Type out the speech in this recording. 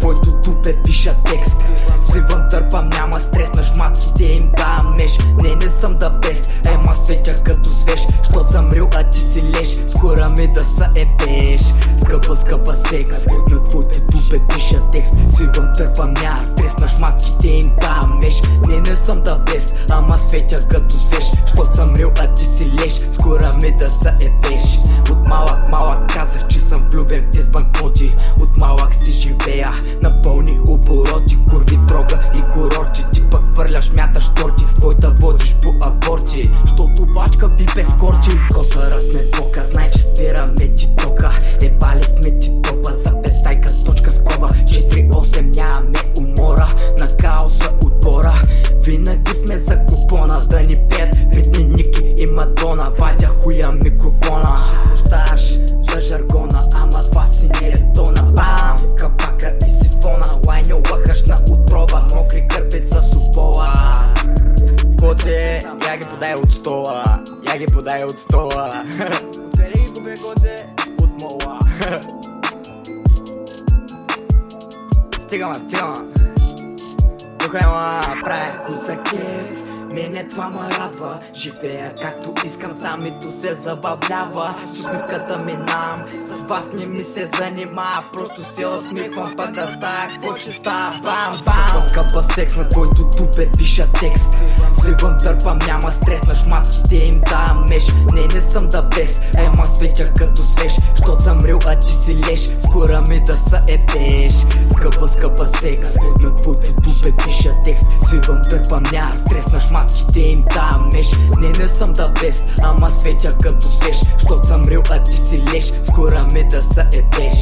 твоето тупе пиша текст. Свивам, търпам, няма стрес на шматките им давам меш Не, не съм да бест, ема светя като свеж. Щот съм рил, а ти си леш, скоро ми да са ебеш Скъпа, скъпа секс, на твоето тупе пиша текст. Свивам, търпам, няма стрес на шматките им давам меш Не, не съм да бест, ама светя като свеж. Щот съм рил, а ти си леш, скоро ми да са ебеш От малък, малък казах, че съм влюбен в тези банкноти Ви без С косара сме бока, знай, че спираме ти тока Ебали сме ти топа, запетайка, точка скоба. 4-8 нямаме умора На хаоса отбора. Винаги сме за купона Да ни пеят битни Ники и Мадона. Вадя хуя микрофона я ги подай от стола, я ги подай от стола. Откъде ги коце? От мола Стигама, стигама. Тук е ма правя козакев Мене това ме радва. Живея както искам, самито се забавлява. С усмивката минам С вас не ми се занимава Просто се усмихвам пък да стая Какво ще става? Бам, бам! Скъпа, секс на който тупе пиша текст. Свивам, търпам, няма стрес. На шматките им давам меш. Не, не съм да бест Ема светя като свеж. Щот съм рил, а ти си леш. Скоро ми да са ебеш Скъпа, скъпа секс На твоето тупе пиша текст. Свивам, търпам, няма стрес. На шматките им давам меш. Не, не съм да бест Ама светя като свеж Щот съм рил, а ти си леш. Скоро ми да са ебеш